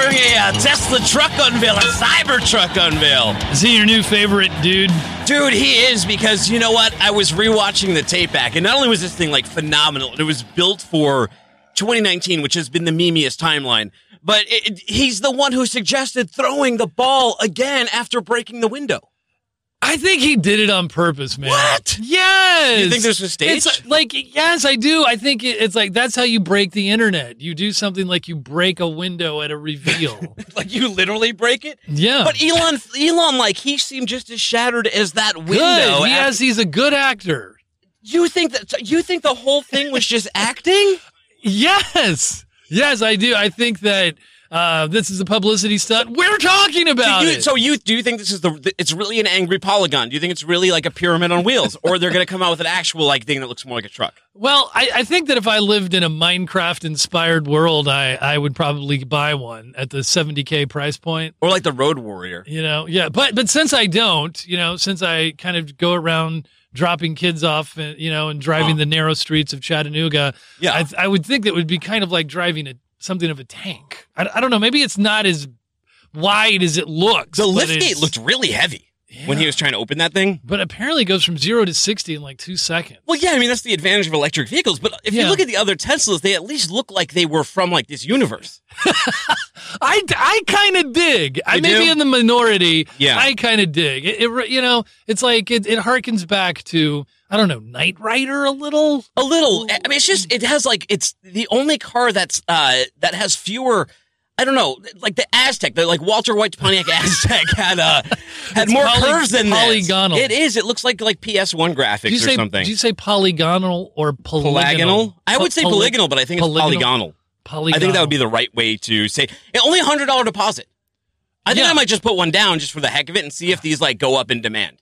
during a uh, Tesla truck unveil, a cyber truck unveil. Is he your new favorite dude? Dude, he is because you know what? I was rewatching the tape back, and not only was this thing like phenomenal, it was built for 2019, which has been the memeiest timeline. But it, it- he's the one who suggested throwing the ball again after breaking the window. I think he did it on purpose, man. What? Yes. You think there's a staged? It's like yes, I do. I think it, it's like that's how you break the internet. You do something like you break a window at a reveal. Like you literally break it? yeah. But Elon, Elon, like he seemed just as shattered as that window. good. He has. He's a good actor. You think that? You think the whole thing was just acting? Yes. Yes, I do. I think that uh, this is a publicity stunt. We're talking about so, you, it. so you do you think this is the? It's really an angry polygon. Do you think it's really like a pyramid on wheels, or they're going to come out with an actual like thing that looks more like a truck? Well, I, I think that if I lived in a Minecraft inspired world, I, I would probably buy one at the 70K price point. Or like the Road Warrior? You know, yeah. But but since I don't, you know, since I kind of go around dropping kids off, and, you know, and driving the narrow streets of Chattanooga, Yeah. I, I would think that would be kind of like driving a something of a tank. I, I don't know. Maybe it's not as wide as it looks. The lift gate looked really heavy when he was trying to open that thing. But apparently, it goes from zero to sixty in like two seconds. Well, yeah, I mean that's the advantage of electric vehicles. But if you look at the other Teslas, they at least look like they were from like this universe. I, I kind of dig. I may be in the minority. Yeah. I kind of dig. It, it. You know, it's like it, it harkens back to I don't know Knight Rider a little. A little. I mean, it's just it has like it's the only car that's uh that has fewer. I don't know, like the Aztek, the like Walter White's Pontiac Aztek had uh had It's more poly- curves than this. It is. It looks like like PS1 graphics Did you or say? something. Did you say polygonal or polygonal? Polygonal? I would say Poly- polygonal, but I think it's polygonal. Polygonal. I think that would be the right way to say. Only a hundred dollar deposit. I think Yeah. I might just put one down just for the heck of it and see if these like go up in demand.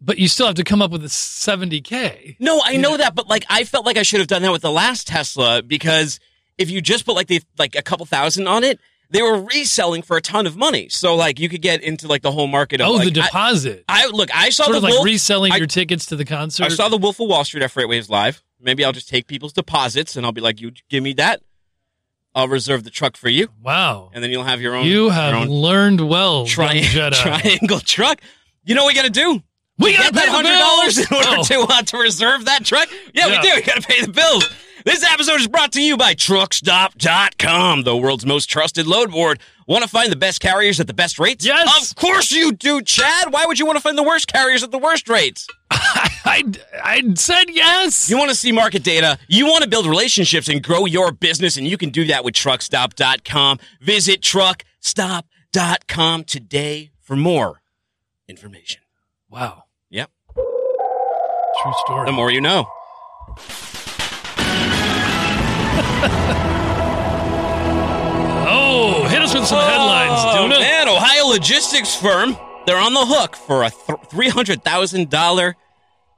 But you still have to come up with a seventy k. No, I know that, but like I felt like I should have done that with the last Tesla because if you just put like the like a couple thousand on it, they were reselling for a ton of money. So like you could get into like the whole market of Oh, like, the deposit. I, look, I saw sort the of like Wolf, reselling I- your tickets to the concert. I saw the Wolf of Wall Street at Freightwaves live. Maybe I'll just take people's deposits and I'll be like, you give me that. I'll reserve the truck for you, wow. and then you'll have your own. You your have own learned well, tri- Jedi. triangle truck. You know what we got to do? We gotta that pay hundred dollars in order Oh. to uh, to reserve that truck. Yeah, Yeah. we do. We got to pay the bills. This episode is brought to you by TruckStop.com, the world's most trusted load board. Want to find the best carriers at the best rates? Yes. Of course you do, Chad. Why would you want to find the worst carriers at the worst rates? I, I said yes. You want to see market data, you want to build relationships and grow your business, and you can do that with truckstop.com. Visit truckstop.com today for more information. wow. Yep. True story. The more you know. oh, hit us with some oh, headlines, Oh, Dooner. man, Ohio logistics firm, they're on the hook for a th- $300,000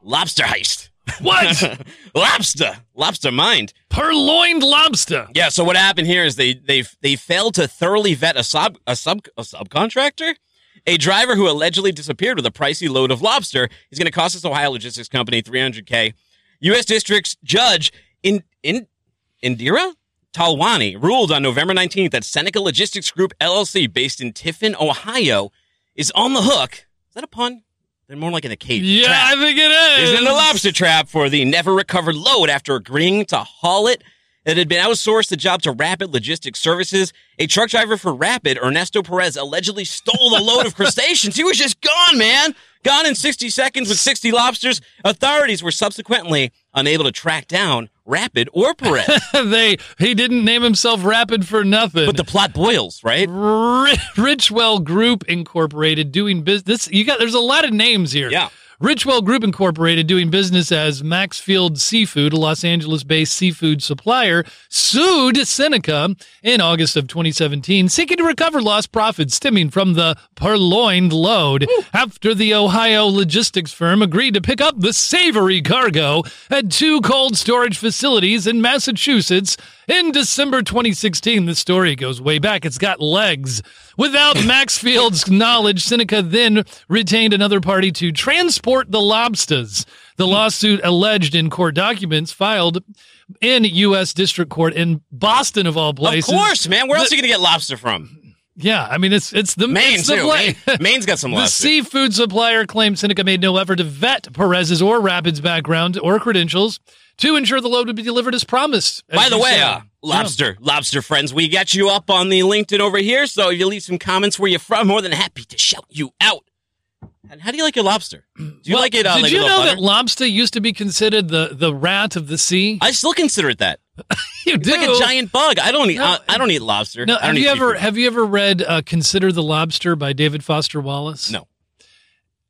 lobster heist. What? lobster. Lobster mind. Purloined lobster. Yeah, so what happened here is they they they failed to thoroughly vet a sub a sub a subcontractor. A driver who allegedly disappeared with a pricey load of lobster is going to cost this Ohio logistics company 300k. U.S. District's judge in in Indira Talwani ruled on November 19th that Seneca Logistics Group LLC, based in Tiffin, Ohio, is on the hook. Is that a pun? They're more like in a cage. Yeah, trap I think it is. is in the lobster trap for the never recovered load after agreeing to haul it. It had been outsourced the job to Rapid Logistics Services. A truck driver for Rapid, Ernesto Perez, allegedly stole the load of crustaceans. He was just gone, man. Gone in 60 seconds with 60 lobsters. Authorities were subsequently unable to track down Rapid or Perez. they he didn't name himself Rapid for nothing. but the plot boils, right? Ri- Richwell Group Incorporated doing business. You got there's a lot of names here. Yeah. Richwell Group Incorporated doing business as Maxfield Seafood, a Los Angeles-based seafood supplier, sued Seneca in August of 2017, seeking to recover lost profits stemming from the purloined load after the Ohio logistics firm agreed to pick up the savory cargo at two cold storage facilities in Massachusetts in December 2016. The story goes way back. It's got legs. Without Maxfield's knowledge, Seneca then retained another party to transport the lobsters. The lawsuit alleged in court documents filed in U.S. District Court in Boston, of all places. Of course, man. Where else are you going to get lobster from? Yeah, I mean it's it's the Maine it's the too. bla- Maine, Maine's got some The seafood supplier claimed Seneca made no effort to vet Perez's or Rapid's background or credentials to ensure the load would be delivered as promised. as By the way, uh, lobster, lobster friends, we got you up on the LinkedIn over here. So if you leave some comments where you're from, more than happy to shout you out. And how do you like your lobster? Do you Well, like it? Uh, did like you know little that lobster used to be considered the, the rat of the sea? I still consider it that. you It's do. like a giant bug. I don't eat. No, I, I don't eat lobster. No, I don't have you ever seafood. have you ever read uh, "Consider the Lobster" by David Foster Wallace? No.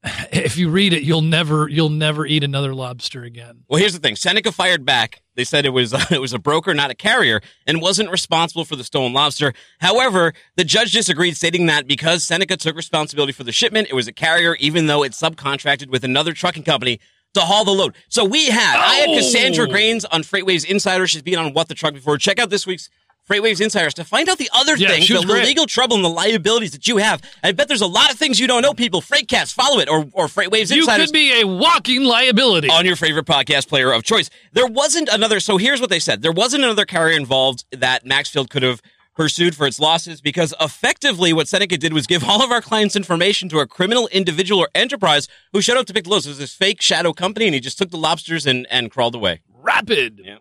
If you read it, you'll never you'll never eat another lobster again. Well, here's the thing. Seneca fired back. They said it was it was a broker, not a carrier, and wasn't responsible for the stolen lobster. However, the judge disagreed, stating that because Seneca took responsibility for the shipment, it was a carrier, even though it subcontracted with another trucking company to haul the load. So we had I had Oh. Cassandra Gaines on Freightwaves Insider. She's been on What the Truck before. Check out this week's. Freightwaves Insiders to find out the other Yeah, things, the great. legal trouble and the liabilities that you have. I bet there's a lot of things you don't know, people. Freightcast, follow it, or, or Freightwaves You Insiders You could be a walking liability. on your favorite podcast player of choice. There wasn't another. So here's what they said: there wasn't another carrier involved that Maxfield could have pursued for its losses because effectively what Seneca did was give all of our clients information to a criminal individual or enterprise who showed up to pick the loads. It was this fake shadow company, and he just took the lobsters and and crawled away. Rapid. Yeah.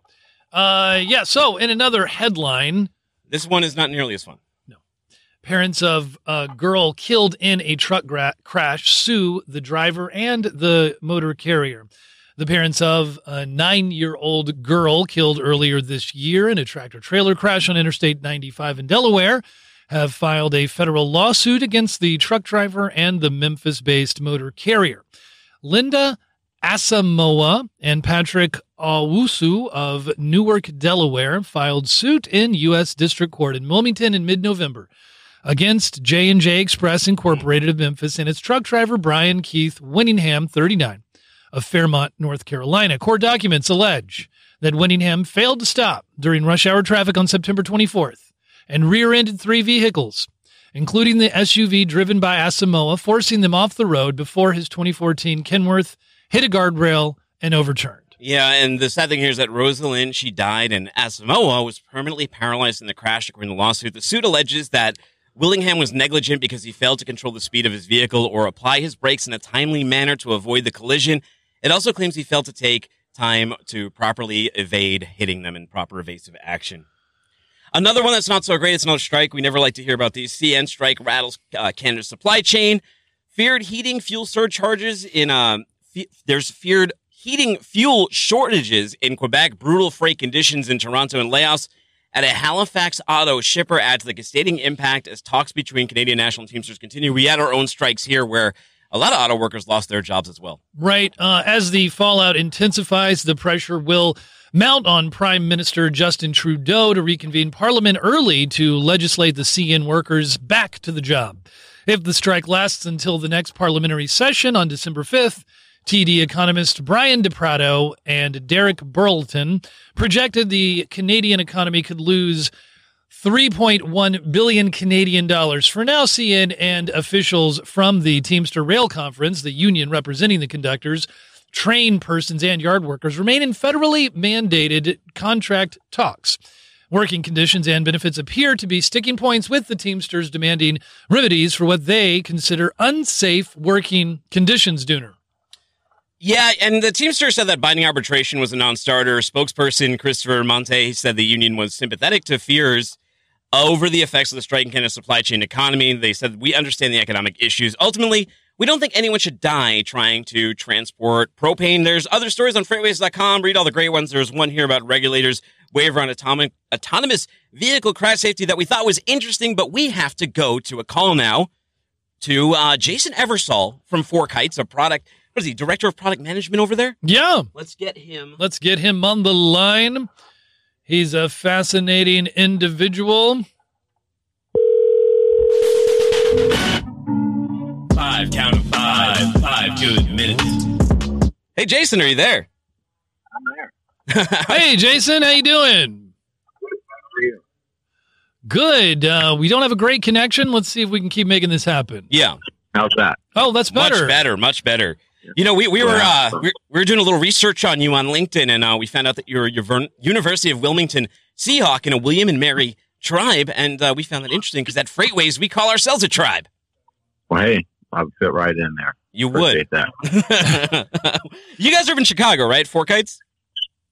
Uh, yeah. So, in another headline, This one is not nearly as fun. No. Parents of a girl killed in a truck gra- crash sue the driver and the motor carrier. The parents of a nine year old girl killed earlier this year in a tractor trailer crash on Interstate 95 in Delaware have filed a federal lawsuit against the truck driver and the Memphis based motor carrier. Linda Asamoah and Patrick Owusu of Newark, Delaware, filed suit in U.S. District Court in Wilmington in mid-November against J&J Express Incorporated of Memphis and its truck driver Brian Keith Winningham, 39, of Fairmont, North Carolina. Court documents allege that Winningham failed to stop during rush hour traffic on September 24th and rear-ended three vehicles, including the SUV driven by Asamoah, forcing them off the road before his 2014 Kenworth hit a guardrail and overturned. Yeah, and the sad thing here is that Rosalind, she died, and Asamoah was permanently paralyzed in the crash, according to the lawsuit. The suit alleges that Willingham was negligent because he failed to control the speed of his vehicle or apply his brakes in a timely manner to avoid the collision. It also claims he failed to take time to properly evade hitting them in proper evasive action. Another one that's not so great, it's another strike. We never like to hear about these. CN strike rattles uh, Canada's supply chain. Feared heating fuel surcharges in, uh, there's feared heating fuel shortages in Quebec, brutal freight conditions in Toronto, and layoffs at a Halifax auto shipper add to the cascading impact as talks between Canadian National Teamsters continue. We had our own strikes here where a lot of auto workers lost their jobs as well. Right. Uh, as the fallout intensifies, the pressure will mount on Prime Minister Justin Trudeau to reconvene Parliament early to legislate the CN workers back to the job. If the strike lasts until the next parliamentary session on December 5th, TD economist Brian DePratto and Derek Burleton projected the Canadian economy could lose 3.1 billion Canadian dollars. For now, CN and officials from the Teamster Rail Conference, the union representing the conductors, train persons, and yard workers, remain in federally mandated contract talks. Working conditions and benefits appear to be sticking points with the Teamsters demanding remedies for what they consider unsafe working conditions, Dooner. Yeah, and the Teamster said that binding arbitration was a non-starter. Spokesperson Christopher Monette said the union was sympathetic to fears over the effects of the strike in Canada's supply chain economy. They said we understand the economic issues. Ultimately, we don't think anyone should die trying to transport propane. There's other stories on freightwaves.com. Read all the great ones. There's one here about regulators waiver on atomic, autonomous vehicle crash safety that we thought was interesting, but we have to go to a call now to uh, Jason Eversole from FourKites, a product. What is he? Director of product management over there. Yeah, Let's get him. let's get him on the line. He's a fascinating individual. Five, count of five, five good minutes. Hey, Jason, are you there? I'm there. Hey, Jason, how you doing? for you? Good. Uh, we don't have a great connection. Let's see if we can keep making this happen. Yeah, How's that? Oh, that's better. much better, much better. You know, we, we were uh, we, we were doing a little research on you on LinkedIn, and uh, we found out that you're your Vern- University of Wilmington Seahawk in a William and Mary tribe, and uh, we found that interesting because at FreightWaves we call ourselves a tribe. Well, hey, I would fit right in there. You would. Appreciate that. you guys are in Chicago, right? FourKites.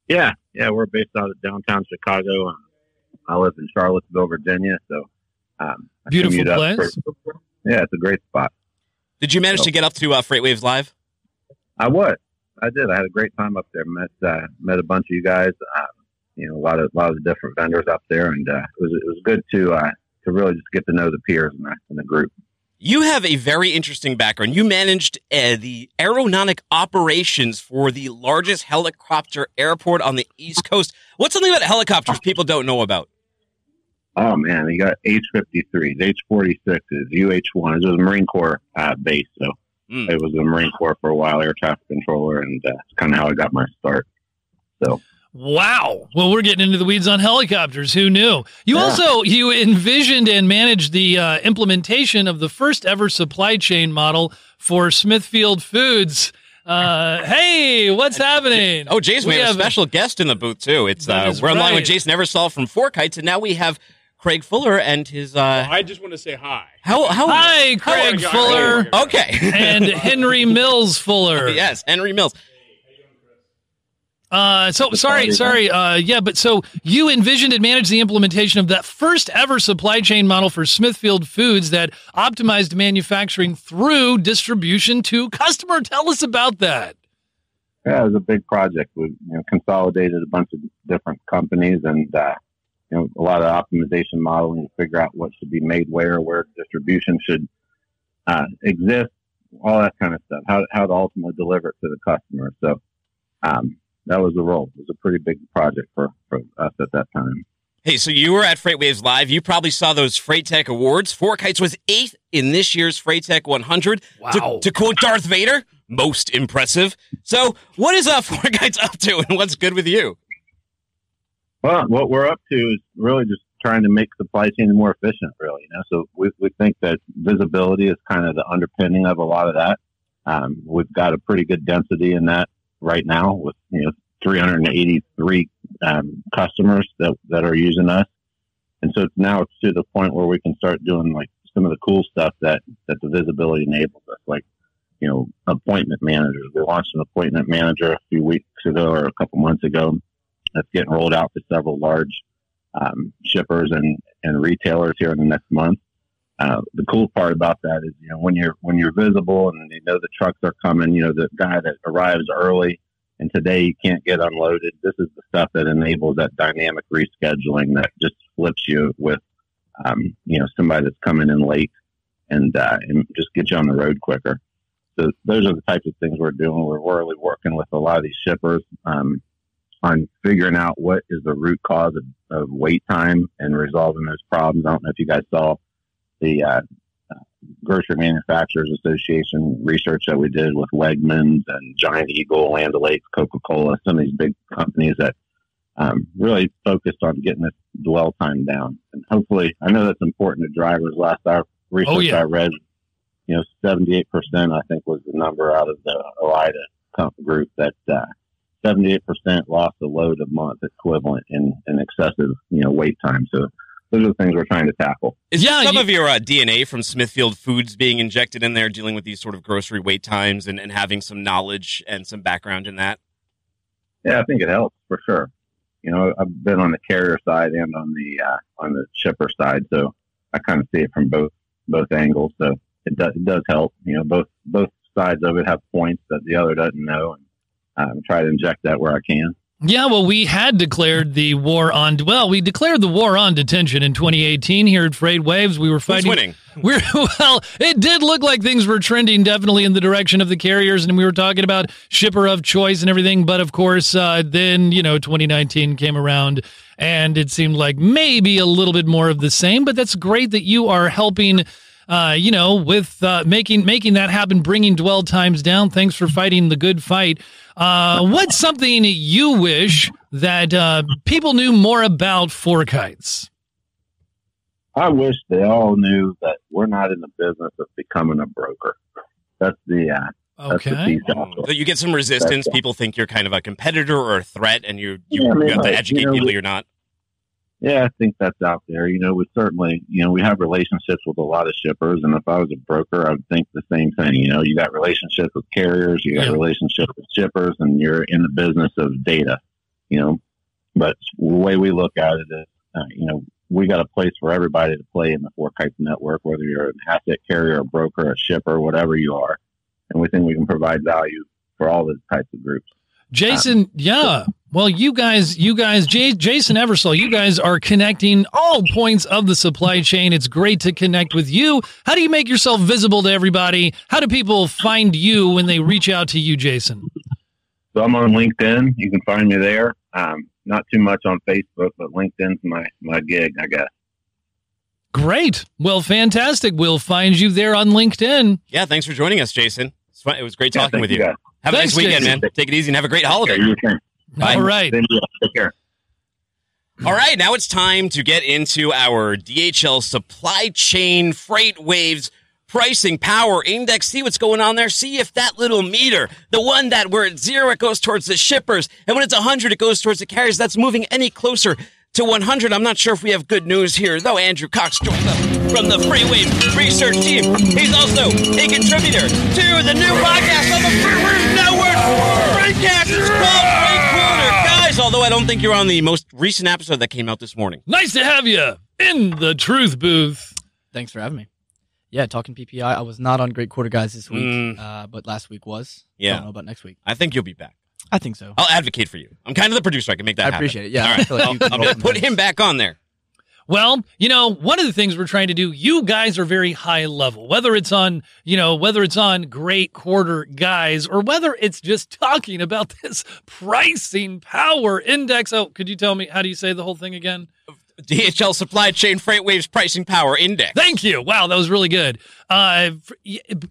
Yeah, yeah, we're based out of downtown Chicago. Um, I live in Charlottesville, Virginia, so um, Beautiful place. for- yeah, it's a great spot. Did you manage No. to get up to uh, Freightwaves Live? I was, I did. I had a great time up there. Met uh, met a bunch of you guys. Um, you know, a lot of a lot of different vendors up there, and uh, it was it was good to uh, to really just get to know the peers in the in the group. You have a very interesting background. You managed uh, the aeronautic operations for the largest helicopter airport on the East Coast. What's something about helicopters people don't know about? Oh man, you got H fifty threes, H forty sixes, UH ones. It was a Marine Corps uh, base, so Mm. it was the Marine Corps for a while, air traffic controller, and uh, that's kind of how I got my start. So. Wow. Well, we're getting into the weeds on helicopters. Who knew? You Yeah. also you envisioned and managed the uh, implementation of the first ever supply chain model for Smithfield Foods. Uh, hey, what's happening? Oh, Jason, we, We have, have- a special guest in the booth too. It's uh, we're on line with right. Jason Eversole from FourKites, and now we have Craig Fuller and his uh, I just want to say hi. how how Hi, Craig how- Fuller how- okay and Henry Mills Fuller. yes Henry Mills. Uh, so sorry, sorry. Uh, yeah, but so you envisioned and managed the implementation of that first ever supply chain model for Smithfield Foods that optimized manufacturing through distribution to customer. Tell us about that. Yeah, it was a big project. We you know, consolidated a bunch of different companies and uh, you know a lot of optimization modeling to figure out what should be made where, where distribution should uh, exist, all that kind of stuff. How how to ultimately deliver it to the customer. So um, that was the role. It was a pretty big project for, for us at that time. Hey, so you were at FreightWaves Live. You probably saw those Freight Tech Awards. FourKites was eighth in this year's Freight Tech 100. Wow. To, to quote Darth Vader, most impressive. So, what is uh, FourKites up to, and what's good with you? Well, what we're up to is really just trying to make supply chain more efficient, really. You know, so we, we think that visibility is kind of the underpinning of a lot of that. Um, we've got a pretty good density in that right now with you know 383 um, customers that that are using us, and so now it's to the point where we can start doing like some of the cool stuff that that the visibility enables us, like you know appointment managers. We launched an appointment manager a few weeks ago or a couple months ago that's getting rolled out to several large um, shippers and, and retailers here in the next month. Uh, the cool part about that is, you know, when you're when you're visible and they know the trucks are coming, you know, the guy that arrives early and today you can't get unloaded. This is the stuff that enables that dynamic rescheduling that just flips you with, um, you know, somebody that's coming in late and uh, and just get you on the road quicker. So those are the types of things we're doing. We're really working with a lot of these shippers. Um, on figuring out what is the root cause of, of wait time and resolving those problems. I don't know if you guys saw the uh, Grocery Manufacturers Association research that we did with Wegmans and Giant Eagle, Land O'Lakes, Coca Cola, some of these big companies that um, really focused on getting this dwell time down. And hopefully, I know that's important to drivers. Last our research Oh, yeah. I read, you know, 78% I think was the number out of the OOIDA group that uh, 78% lost a load a month equivalent in, in excessive, you know, wait time. So those are the things we're trying to tackle. Is Yeah, some you- of your uh, DNA from Smithfield Foods being injected in there, dealing with these sort of grocery wait times and, and having some knowledge and some background in that? Yeah, I think it helps for sure. You know, I've been on the carrier side and on the uh, on the shipper side, so I kind of see it from both both angles. So it does it does help. You know, both both sides of it have points that the other doesn't know, and um, try to inject that where I can. Yeah, well, we had declared the war on well, we declared the war on detention in 2018 here at Freight Waves. We were Who's fighting. winning? We're well, it did look like things were trending definitely in the direction of the carriers, and we were talking about shipper of choice and everything. But of course, uh, then you know, 2019 came around, and it seemed like maybe a little bit more of the same. But that's great that you are helping. Uh, you know, with uh, making making that happen, bringing dwell times down. Thanks for fighting the good fight. Uh, what's something you wish that uh, people knew more about FourKites? I wish they all knew that we're not in the business of becoming a broker. That's the uh, That's the Okay. So you get some resistance. People think you're kind of a competitor or a threat, and you you, Yeah, I mean, you have to like, educate you know, people you're not. Yeah, I think that's out there. You know, we certainly, you know, we have relationships with a lot of shippers, and if I was a broker, I would think the same thing. You know, you got relationships with carriers, you got Yeah. relationships with shippers, and you're in the business of data. You know, but the way we look at it is, uh, you know, we got a place for everybody to play in the FourKites network, whether you're an asset carrier, a broker, a shipper, whatever you are, and we think we can provide value for all those types of groups. Jason, yeah. Well, you guys, you guys, J- Jason Eversole, you guys are connecting all points of the supply chain. It's great to connect with you. How do you make yourself visible to everybody? How do people find you when they reach out to you, Jason? So I'm on LinkedIn. You can find me there. Um, not too much on Facebook, but LinkedIn's my, my gig, I guess. Great. Well, fantastic. We'll find you there on LinkedIn. Yeah, thanks for joining us, Jason. It was great talking thank with you. guys. Have a Thanks, nice weekend, Jason. man. Take it easy and have a great holiday. Okay, you too. Bye. All right. Take care. All right, now it's time to get into our DHL supply chain freight waves pricing power index. See what's going on there. See if that little meter, the one that where it's zero, it goes towards the shippers, and when it's 100, it goes towards the carriers. That's moving any closer to 100. I'm not sure if we have good news here, though. Andrew Cox joins us from the FreightWaves Research Team. He's also a contributor to the new podcast on the FreightWaves Network. Freightcast. It's called Freight although I don't think you're on the most recent episode that came out this morning. Nice to have you in the truth booth. Thanks for having me. Yeah, talking PPI. I was not on Great Quarter Guys this week, Mm. uh, but last week was. Yeah. Don't know about next week. I think you'll be back. I think so. I'll advocate for you. I'm kind of the producer. I can make that I happen. appreciate it. Yeah, All I feel like I'll, you can I'll roll be- put him back on there. Well, you know, one of the things we're trying to do, you guys are very high level, whether it's on, you know, whether it's on great quarter guys or whether it's just talking about this pricing power index. Oh, could you tell me, how do you say the whole thing again? DHL Supply Chain Freight Waves Pricing Power Index. Thank you. Wow, that was really good. Uh,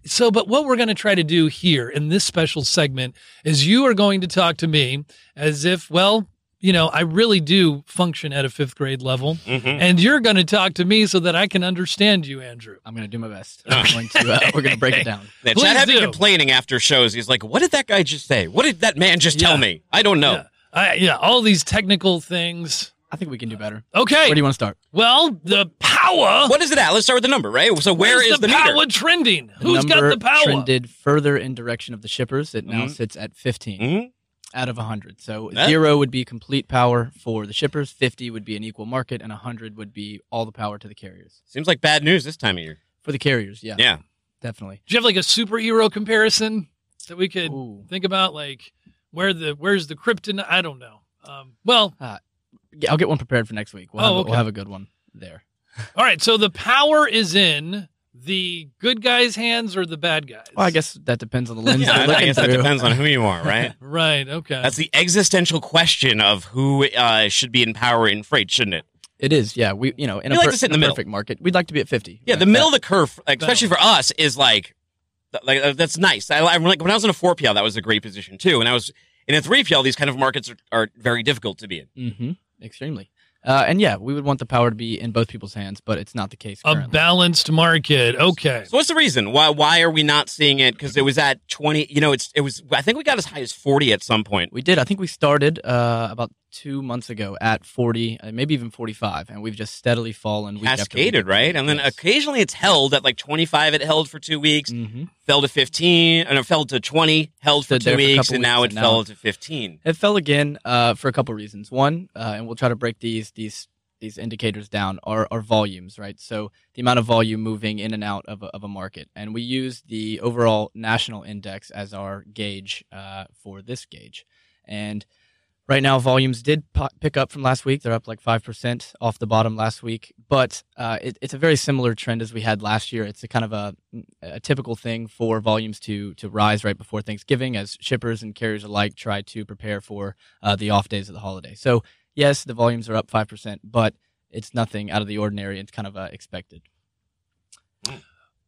so, but what we're going to try to do here in this special segment is you are going to talk to me as if, well, you know, I really do function at a fifth grade level, Mhm. and you're going to talk to me so that I can understand you, Andrew. I'm going to do my best. I'm going to, uh, we're going to break it down. Yeah, Please Chad had been complaining after shows. He's like, "What did that guy just say? What did that man just Yeah. tell me? I don't know." Yeah, I, yeah, all these technical things. I think we can do better. Okay. Where do you want to start? well, the power. What is it at? Let's start with the number, right? So Where's is the, power meter? trending? The Who's got the power? trended further in direction of the shippers. It now Mhm. sits at 15 Mhm. Out of 100. So That- zero would be complete power for the shippers, 50 would be an equal market, and 100 would be all the power to the carriers. Seems like bad news this time of year. For the carriers, yeah, Yeah. definitely. Do you have like a superhero comparison that we could Ooh. think about? Like where the where's the krypton? I don't know. Um, well, Yeah, I'll get one prepared for next week. We'll, Oh, have, okay. we'll have a good one there. all right. So the power is in the good guys' hands or the bad guys? Well, I guess that depends on the lens Yeah, I looking guess that depends on who you are, right? Right. Okay. That's the existential question of who uh, should be in power in freight, shouldn't it? It is, yeah. We, you know, in We a, like per- to sit in in the a middle. perfect market, we'd like to be at 50. Yeah, the That- middle of the curve, like, especially for us, is like, like uh, that's nice. I, I like when I was in a four PL, that was a great position too. And I was in a three PL, these kind of markets are, are very difficult to be in. Mm-hmm. extremely. Uh, and yeah, we would want the power to be in both people's hands, but it's not the case a balanced market. Okay. So what's the reason? Why why are we not seeing it? Because it was at twenty. You know, it's it was. I think we got as high as forty at some point. we did. I think we started uh, about two months ago at 40, uh, maybe even 45, and we've just steadily fallen. Week after week. Cascaded, right? And then Yes. occasionally it's held at like twenty five. It held for two weeks, Mhm. fell to fifteen, and it fell to twenty, held for Stood two there for a weeks, and now weeks, it and fell now- to fifteen. It fell again uh, for a couple reasons. One, uh, and we'll try to break these these these indicators down are, are volumes, right? So the amount of volume moving in and out of a, of a market, and we use the overall national index as our gauge uh, for this gauge. And right now, volumes did pick up from last week. They're up like five percent off the bottom last week, but uh, it, it's a very similar trend as we had last year. It's a kind of a, a typical thing for volumes to to rise right before Thanksgiving, as shippers and carriers alike try to prepare for uh, the off days of the holiday. So yes, the volumes are up five percent, but it's nothing out of the ordinary. It's kind of uh, expected.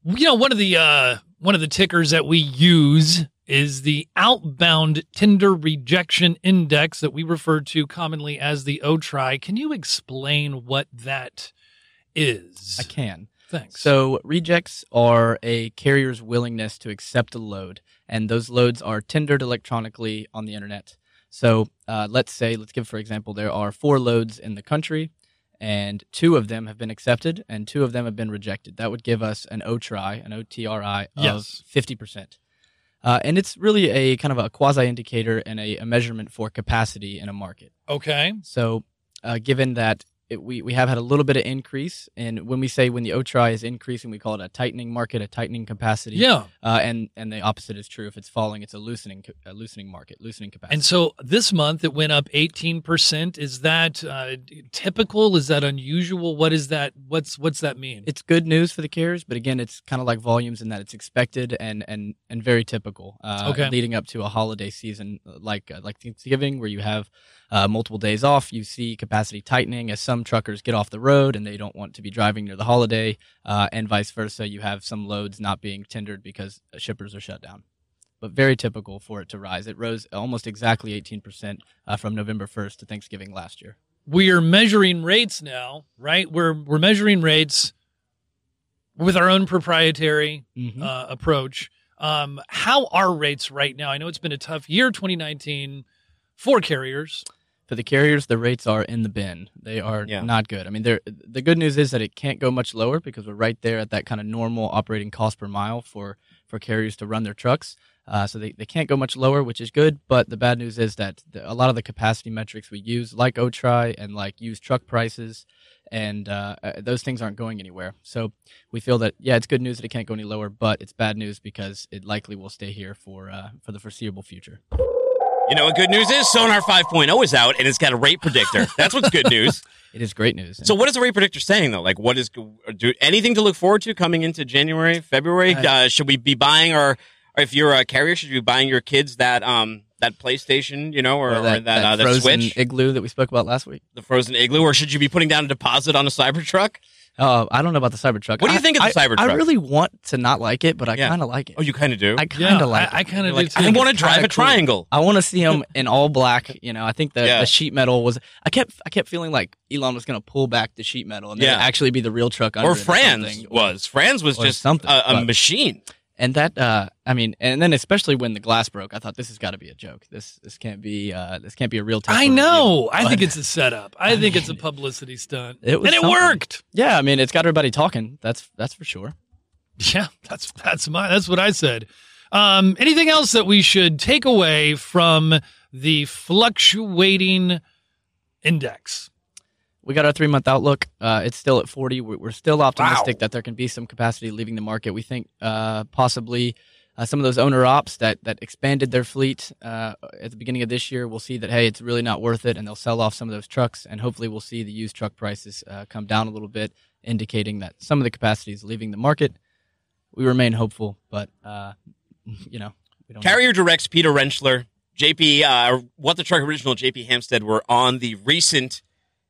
you know one of the uh one of the tickers that we use is the outbound tender rejection index that we refer to commonly as the OTRI. Can you explain what that is? I can. Thanks. So rejects are a carrier's willingness to accept a load, and those loads are tendered electronically on the internet. So uh, let's say, let's give for example, there are four loads in the country, and two of them have been accepted, and two of them have been rejected. That would give us an OTRI, an OTRI of Yes. fifty percent. Uh, and it's really a kind of a quasi indicator and a, a measurement for capacity in a market. Okay. So, uh, given that it, we, we have had a little bit of increase, and when we say when the OTRI is increasing, we call it a tightening market, a tightening capacity. Yeah. Uh, and and the opposite is true. If it's falling, it's a loosening a loosening market, loosening capacity. And so this month it went up 18%. Is that uh, typical? Is that unusual? What is that? What's what's that mean? it's good news for the carriers, but again, it's kind of like volumes in that it's expected and and and very typical. Uh, Okay. Leading up to a holiday season like uh, like Thanksgiving, where you have uh, multiple days off, you see capacity tightening as some truckers get off the road and they don't want to be driving near the holiday, uh, and vice versa. You have some loads not being tendered because shippers are shut down. But very typical for it to rise. It rose almost exactly 18% uh, from November 1st to Thanksgiving last year. we are measuring rates now, right? We're we're measuring rates with our own proprietary Mhm. uh, approach. Um, how are rates right now? I know it's been a tough year, 2019, for carriers. For the carriers, the rates are in the bin. They are Yeah. not good. I mean, they're, the good news is that it can't go much lower because we're right there at that kind of normal operating cost per mile for, for carriers to run their trucks. Uh, so they, they can't go much lower, which is good. But the bad news is that the, a lot of the capacity metrics we use, like OTRI and like used truck prices, and uh, uh, those things aren't going anywhere. So we feel that yeah, it's good news that it can't go any lower, but it's bad news because it likely will stay here for uh, for the foreseeable future. You know what good news is? Sonar 5.0 is out and it's got a rate predictor. That's what's good news. It is great news. So what is the rate predictor saying though? Like what is do anything to look forward to coming into January, February? Uh, Uh, should we be buying our or if you're a carrier, should you be buying your kids that um that PlayStation, you know, or, or that that, uh, that frozen Switch, igloo that we spoke about last week. the frozen igloo, or should you be putting down a deposit on a Cybertruck? Uh, I don't know about the Cybertruck. What do you I- think of the I- Cybertruck? I really want to not like it, but I Yeah. kind of like it. Oh, you kind of do. I kind of yeah, like I, I kind of You're do like, too. I want to drive kinda a triangle. I want to see him in all black. You know, I think the, Yeah. the sheet metal was. I kept I kept feeling like Elon was going to pull back the sheet metal and Yeah. actually be the real truck. Under Or it Franz something. was. Franz was or just something, a, a but- machine. And that uh, I mean, and then especially when the glass broke, I thought this has got to be a joke. This this can't be uh, this can't be a real. I review. know. I think it's a setup. I, I think it's a publicity stunt. it was and it something. worked. Yeah, I mean, it's got everybody talking. That's that's for sure. Yeah, that's that's my that's what I said. Um, anything else that we should take away from the fluctuating index? We got our three month outlook. Uh, it's still at 40. We're, we're still optimistic that there can be some capacity leaving the market. We think uh, possibly uh, some of those owner ops that, that expanded their fleet uh, at the beginning of this year will see that, hey, it's really not worth it, and they'll sell off some of those trucks. And hopefully, we'll see the used truck prices uh, come down a little bit, indicating that some of the capacity is leaving the market. We remain hopeful, but, uh, you know, we don't know. Carrier Directs Peter Rentschler, JP, uh, What the Truck Original, JP Hampstead were on the recent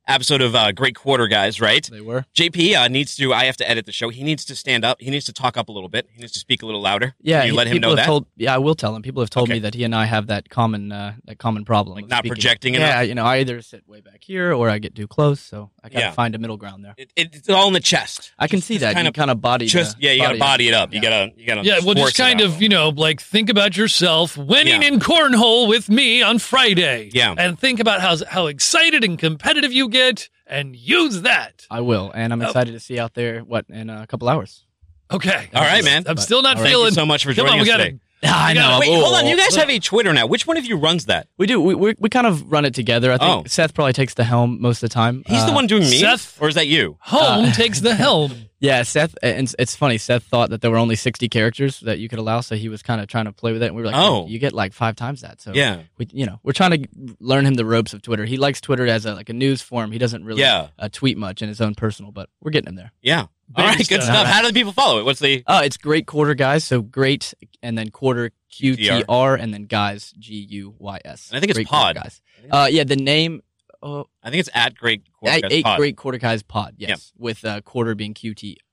episode of uh, Great Quarter Guys, right? They were. JP uh, needs to. I have to edit the show. He needs to stand up. He needs to talk up a little bit. He needs to speak a little louder. Yeah, Can you he- let him know that. Told, yeah, I will tell him. People have told Okay. me that he and I have that common uh, that common problem, Like of not speaking. projecting enough? Yeah, you know, I either sit way back here or I get too close, so I gotta Yeah. find a middle ground there. It, it- it's all in the chest. I can Just- see that. Kind you of, kind of body. just the- yeah. You got to body it up. You Yeah. got to. You got to. Yeah, well, just kind of, you know, like think about yourself winning Yeah. in cornhole with me on Friday. Yeah. And think about how, how excited and competitive you get and use that. I will, and I'm Oh. excited to see out there what in a couple hours. Okay. All right, man. I'm But- still not all right. feeling. Thank you so much for Come joining on, we us gotta, today. I know. Wait, Whoa. hold on. You guys have a Twitter now. Which one of you runs that? We do. We, we we kind of run it together. I think Oh. Seth probably takes the helm most of the time. He's the Uh, one doing me, Seth- or is that you? Home Uh, takes the helm. Yeah, Seth, and it's- it's funny. Seth thought that there were only 60 characters that you could allow, so he was kind of trying to play with it. And we were like, Oh. you get like five times that. So Yeah. we, you know, we're trying to learn him the ropes of Twitter. He likes Twitter as a, like a news form. He doesn't really Yeah. uh, tweet much in his own personal, but we're getting him there. Yeah. Baby All right. Good stuff. How do the people follow it? What's the? Oh, it's great quarter guys. So great, and then quarter Q T R, and then guys G U Y S. And I think it's Great pod. guys. Uh, yeah, the name. Uh, I think it's at Great Quarter eight, Guys eight Pod. great quarter guys pod. Yes, with uh, quarter being Q T R.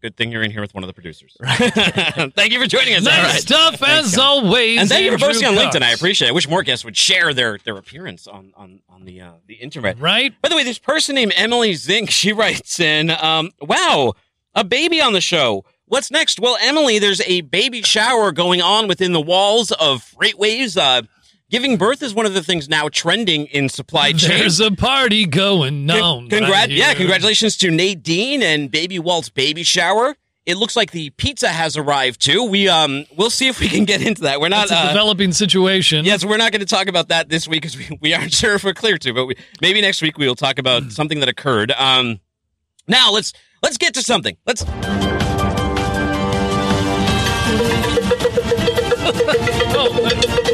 Good thing you're in here with one of the producers. thank you for joining us. Nice All right. stuff as always. And thank you for Andrew posting on LinkedIn. I appreciate it. I wish more guests would share their their appearance on on on the uh, the internet. Right? By the way, this person named Emily Zink, she writes in, um, "Wow, a baby on the show. What's next? Well, Emily, there's a baby shower going on within the walls of FreightWaves. Uh, giving birth is one of the things now trending in supply chain. There's a party going Con- on. congrat- right yeah, congratulations to Nadine and Baby Walt's baby shower. It looks like the pizza has arrived too. We um, we'll see if we can get into that. We're not. Uh, developing situation. yes, we're not going to talk about that this week because we, we aren't sure if we're clear to. But we, maybe next week we will talk about Hmm. something that occurred. Um, now let's let's get to something. Let's. Trending in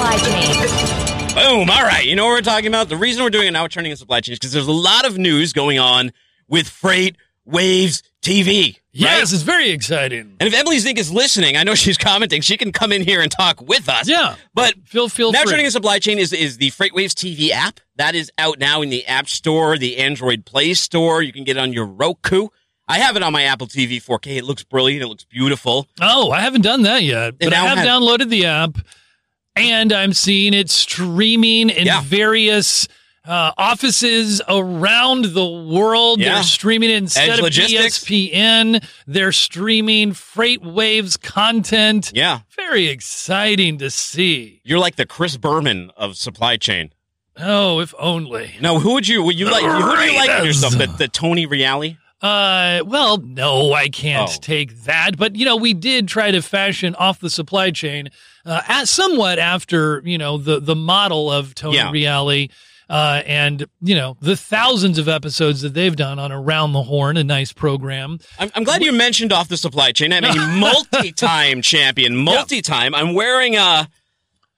supply chain. Boom. All right. You know what we're talking about? The reason we're doing it now, we're turning in supply chain, is because there's a lot of news going on with Freight Waves TV. Yes, right? it's very exciting. And if Emily Zink is listening, I know she's commenting. She can come in here and talk with us. Yeah. But Feel feel now free. turning in supply chain is is the FreightWaves TV app that is out now in the App Store, the Android Play Store. You can get it on your Roku. I have it on my Apple TV 4K. It looks brilliant. It looks beautiful. Oh, I haven't done that yet, but I now have downloaded the app, and I'm seeing it streaming in Yeah. various uh, offices around the world. Yeah. They're streaming it instead Edge of Logistics. ESPN. They're streaming Freight Waves content. Yeah, Very exciting to see. you're like the Chris Berman of supply chain. Oh, if only. No, who would you would you like? Who do you like in yourself? The, the Tony Reali? Uh, well, no, I can't Oh. take that. But you know, we did try to fashion off the supply chain, uh, as somewhat after you know the the model of Tony Yeah. Reali. Uh, and you know the thousands of episodes that they've done on Around the Horn, a nice program. I'm, I'm glad you mentioned off the supply chain. I'm a multi-time champion, multi-time. I'm wearing uh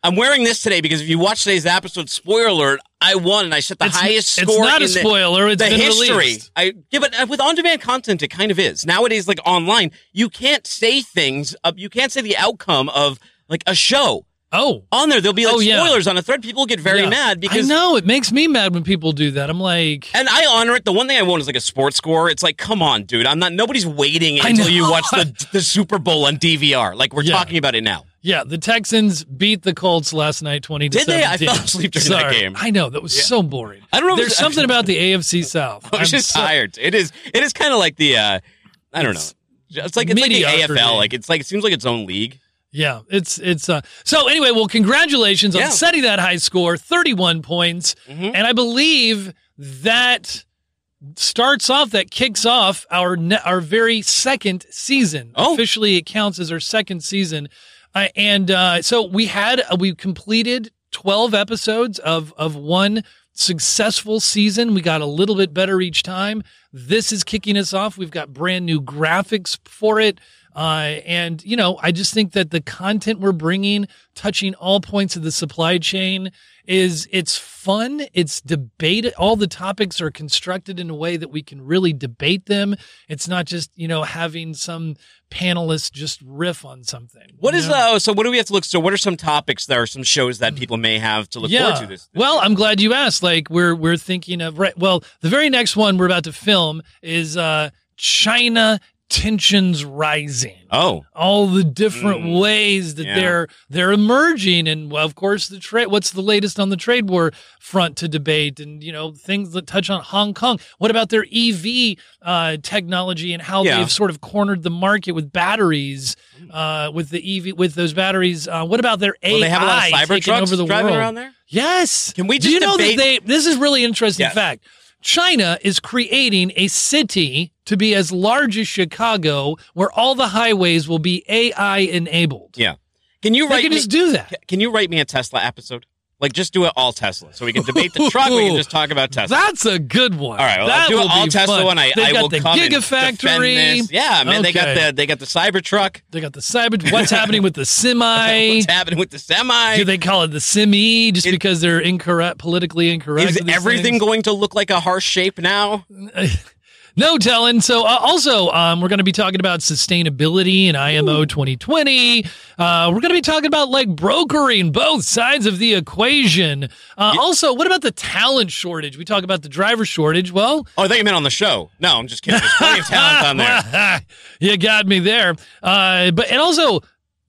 I'm wearing this today because if you watch today's episode, spoiler alert, I won and I set the It's- highest it's score. not a in the- spoiler, it's the been history. released. I yeah, but uh, with on-demand content, it kind of is nowadays. Like online, you can't say things. Uh, you can't say the outcome of like a show Oh, on there. There'll be like Oh, yeah. spoilers on a thread. People get very yeah. mad because I know it makes me mad when people do that. I'm like, And I honor it. The one thing I want is like a sports score. It's like, come on, dude. I'm not. Nobody's waiting until you watch the the Super Bowl on DVR. Like we're Yeah. talking about it now. yeah, the Texans beat the Colts last night, twenty to Did they? I 17. fell asleep during that game. I know that was so boring. I don't know if There's something about the AFC South. I was I'm just so- tired. It is. It is kind of like the. uh I don't know. It's like it's like the. AFL. Like it's like it seems like its own league. Yeah, it's it's uh so anyway, well congratulations Yeah. on setting that high score, 31 points. Mhm. And I believe that starts off that kicks off our ne- our very second season. Oh. Officially it counts as our second season. Uh, and uh so we had uh, we completed 12 episodes of of one successful season. We got a little bit better each time. This is kicking us off. We've got brand new graphics for it. Uh, and you know, I just think that the content we're bringing, touching all points of the supply chain, is it's fun. It's debate. All the topics are constructed in a way that we can really debate them. It's not just you know having some panelists just riff on something. What you know? uh? So what do we have to look? So what are some topics? There are some shows that people may have to look forward to. This. this well, year? I'm glad you asked. Like we're we're thinking of right. Well, the very next one we're about to film is uh China tensions rising. oh, All the different Mm, ways that yeah. they're they're emerging, and well, of course, the trade. What's the latest on the trade war front to debate, and you know things that touch on Hong Kong. What about their EV uh, technology and how Yeah. they've sort of cornered the market with batteries, uh, with the EV with those batteries? Uh, what about their AI well, they have a lot of cyber taking over the driving world? around there. Yes. Can we Do just you know that they? This is really interesting Yes. fact. China is creating a city to be as large as Chicago, where all the highways will be AI enabled. Yeah. Can you write can me? just do that. Can you write me a Tesla episode? Like just do it all Tesla, so we can debate the truck. We can just talk about Tesla. That's a good one. All right, well, I'll do it all Tesla fun. one. I, I got will the come and Gigafactory. this. Yeah, man, they got the they got the Cybertruck. They got the cyber. What's happening with the semi? What's happening with the semi? Do they call it the semi just It- because they're incorrect, politically incorrect? Is everything things? going to look like a harsh shape now? No telling. So, uh, also, um, we're going to be talking about sustainability and IMO 2020. Uh, we're going to be talking about like brokering both sides of the equation. Uh, Also, what about the talent shortage? We talk about the driver shortage. Well, Oh, I thought you meant on the show. No, I'm just kidding. There's plenty of talent on there. you got me there. Uh, but and also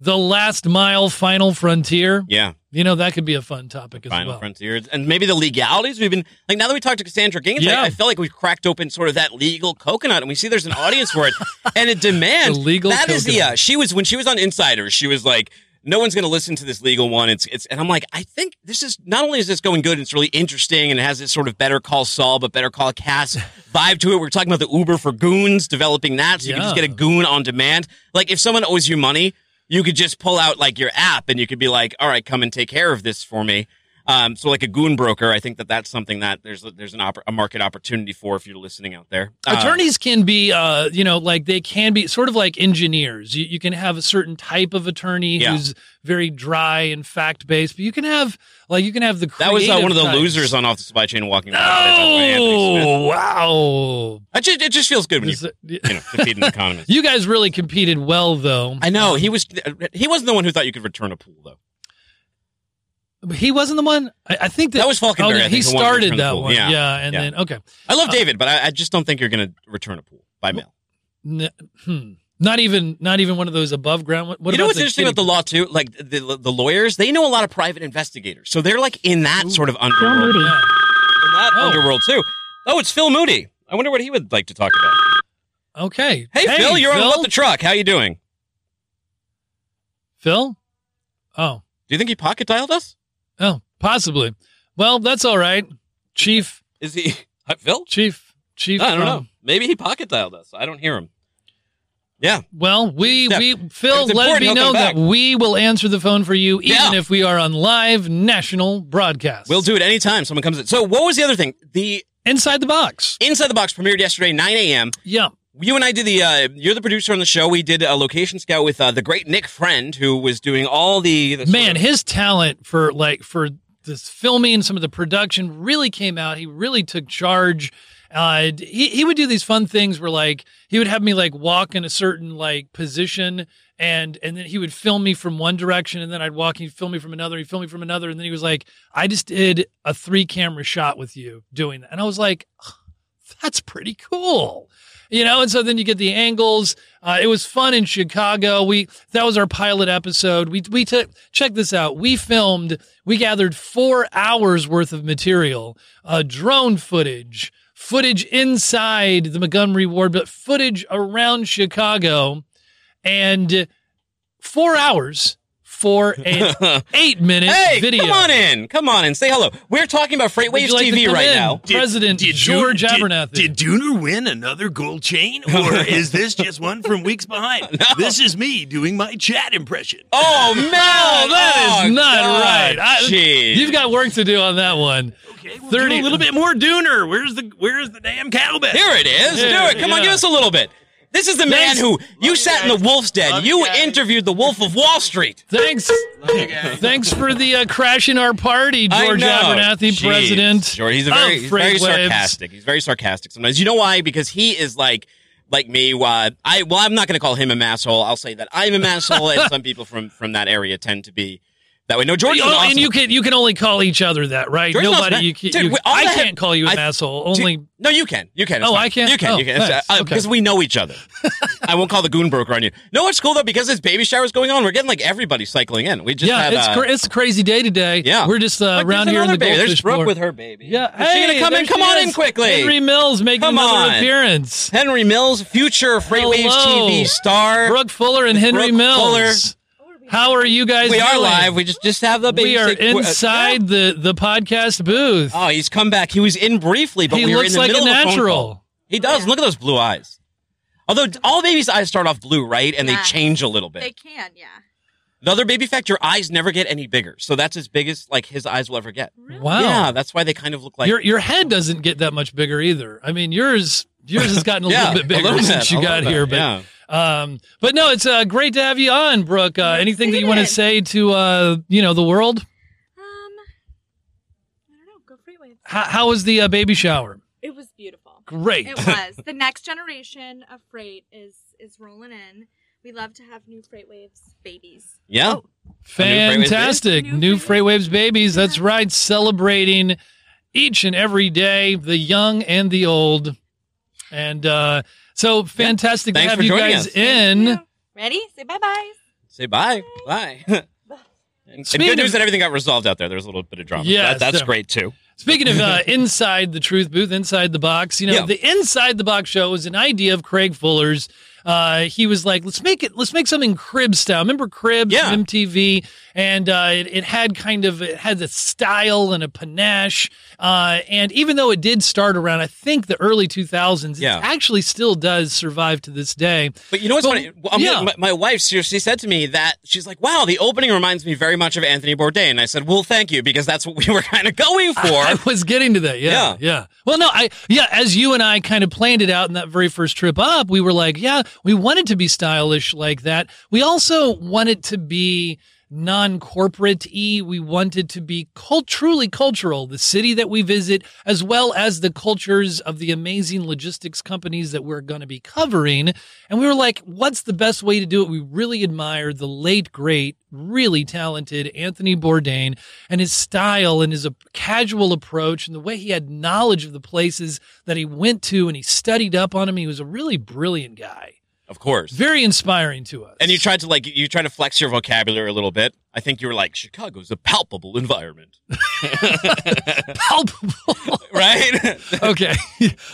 the last mile final frontier. Yeah. You know, that could be a fun topic as Final well. frontier, and maybe the legalities. We've been like now that we talked to Cassandra Gaines, Yeah. I, I feel like we've cracked open sort of that legal coconut, and we see there's an audience for it and a demand. The legal That is the. Uh, she was when she was on Insiders. She was like, no one's going to listen to this legal one. It's it's, and I'm like, I think this is not only is this going good, it's really interesting and it has this sort of Better Call Saul, but Better Call Cass vibe to it. We're talking about the Uber for goons, developing that, so you can just get a goon on demand. Like if someone owes you money, you could just pull out like your app and you could be like, all right, come and take care of this for me. Um, so like a goon broker, I think that that's something that there's there's an oppor- a market opportunity for if you're listening out there. Uh, Attorneys can be, uh, you know, like they can be sort of like engineers. You, you can have a certain type of attorney Yeah. who's very dry and fact based, but you can have, like, you can have the that was uh, one of the types. losers on off the supply chain walking. Oh, wow. It just, it just feels good when you it- you know defeat an economist. You guys really competed well, though. I know he was he wasn't the one who thought you could return a pool though. He wasn't the one. I, I think that, That was Falkenberry, Oh, yeah, he think, the one who started that one. Yeah. Yeah, and Yeah. then okay, I Uh, love David, but I, I just don't think you're going to return a pool by mail. N- hmm. not even not even one of those above ground. What, what you know what's interesting kiddie about the law too? Like the the lawyers, they know a lot of private investigators, so they're like in that sort of underworld. Yeah. In that Oh. underworld too. Oh, it's Phil Moody. I wonder what he would like to talk about. Okay. Hey, Phil, you're on What the Truck. How you doing? Phil. Oh, Do you think he pocket dialed us? Oh, possibly. Well, that's all right, Chief. Is he uh, Phil? Chief. Chief. I don't know. Maybe he pocket dialed us. I don't hear him. Yeah. Well, we Yeah. we Phil, let it important be he'll know that we will answer the phone for you, even Yeah. if we are on live national broadcast. We'll do it anytime someone comes in. So what was the other thing? The inside the box. Inside the Box premiered yesterday, 9 a.m. Yeah. You and I did the. Uh, you're the producer on the show. We did a location scout with uh, the great Nick Friend, who was doing all the. the Man, of- his talent for like for this filming, some of the production really came out. He really took charge. Uh, he he would do these fun things where like he would have me like walk in a certain like position and and then he would film me from one direction and then I'd walk he'd film me from another he'd film me from another and then he was like I just did a three camera shot with you doing that and I was like that's pretty cool. You know and so then you get the angles. Uh, it was fun in chicago. We that was our pilot episode. We we took check this out. We filmed we gathered four hours worth of material uh, drone footage footage inside the montgomery ward but footage around chicago. And four hours for an eight minute Hey, video come on in. Come on in. Say hello. We're talking about FreightWaves like TV right in? now. President George Dun- Abernathy. Did, did Dooner win another gold chain, or is this just one from weeks behind? This is me doing my chat impression. Oh man, oh, that is Oh, not God. right. I- Jeez. You've got work to do on that one. Okay, we'll 30 do a little bit more Dooner. Where's the Where's the damn cowbell? Here it is. Here, Do it. Come on, give us a little bit. This is the man Thanks. who you sat in the Wolf's Den. Love You you guys. interviewed the Wolf of Wall Street. Thanks. Thanks for the uh, crashing our party, I George know. Abernathy, Jeez. president. George, he's a of very, he's Freight very Waves. sarcastic. He's very sarcastic sometimes. You know why? Because he is like, like me. Uh, I well, I'm not going to call him a masshole. I'll say that I'm a masshole, and some people from from that area tend to be that way. No, is Oh, awesome. and you can you can only call each other that, right? Knows Nobody, you, can, Dude, you I can't call you an I- asshole. Only no, you can. You can. It's Oh, fine. I can? You can. Oh, you can. It's, thanks. uh, Okay. Because we know each other. I won't call the goon broker on you. No, it's cool though because this baby shower's going on. We're getting like everybody cycling in. We just yeah, had. it's uh, cra- it's a crazy day today. Yeah. we're just uh, Look, around here in the baby. There's Brooke board. with her baby. Yeah, Is she gonna come in? Come on in quickly. Henry Mills making Come another on. appearance. Henry Mills, future FreightWaves TV star. Brooke Fuller and Henry Mills. How are you guys? we are live. We just just have the baby. We are say qu- uh, inside the the podcast booth. Oh, he's come back. He was in briefly, but he we were looks in the like a middle of a natural. He does. Look at those blue eyes. Although all babies' eyes start off blue, right? And Yeah. they change a little bit. They can, yeah. Another baby fact, your eyes never get any bigger. So that's as big as like his eyes will ever get. Wow. Yeah, that's why they kind of look like your your head doesn't get that much bigger either. I mean, yours yours has gotten a Yeah, little bit bigger little since you got little here. bit, But um, but no, it's uh, great to have you on, Brooke. Uh, anything that you want to say to uh, you know, the world? Um, I don't know. Go free waves. How, how was the uh, baby shower? It was beautiful. Great. It was. the next generation of freight is is rolling in. We love to have new FreightWaves babies. Yeah. Fantastic. New New Freight FreightWaves babies. That's right. Celebrating each and every day, the young and the old. And uh, so fantastic Thanks to have for you joining guys us. in. Ready? Say bye bye. Say bye. Bye. And, and Speaking good news that everything got resolved out there. There was a little bit of drama. Yeah, That- that's definitely. great too. Speaking of uh, inside the truth booth, inside the box, you know, Yeah. the inside the box show was an idea of Craig Fuller's. Uh, he was like, let's make it, let's make something crib style. Remember Cribs Yeah. MTV? And uh, it, it had kind of, it had a style and a panache. Uh, and even though it did start around, I think the early 2000s, Yeah. it actually still does survive to this day. But you know what's Well, funny? Well, I yeah. my, my wife seriously said to me that she's like, "Wow, the opening reminds me very much of Anthony Bourdain." And I said, "Well, thank you, because that's what we were kind of going for." I was getting to that. Yeah, Yeah. yeah. Well, no, I yeah. As you and I kind of planned it out in that very first trip up, we were like, yeah, we wanted to be stylish like that. We also wanted to be non-corporate y we wanted to be cult- truly cultural the city that we visit as well as the cultures of the amazing logistics companies that we're going to be covering and we were like what's the best way to do it we really admired the late great really talented Anthony Bourdain and his style and his casual approach and the way he had knowledge of the places that he went to and he studied up on him. He was a really brilliant guy. Of course. Very inspiring to us. And you tried to like you tried to flex your vocabulary a little bit. I think you were like, "Chicago's a palpable environment," palpable. right? okay.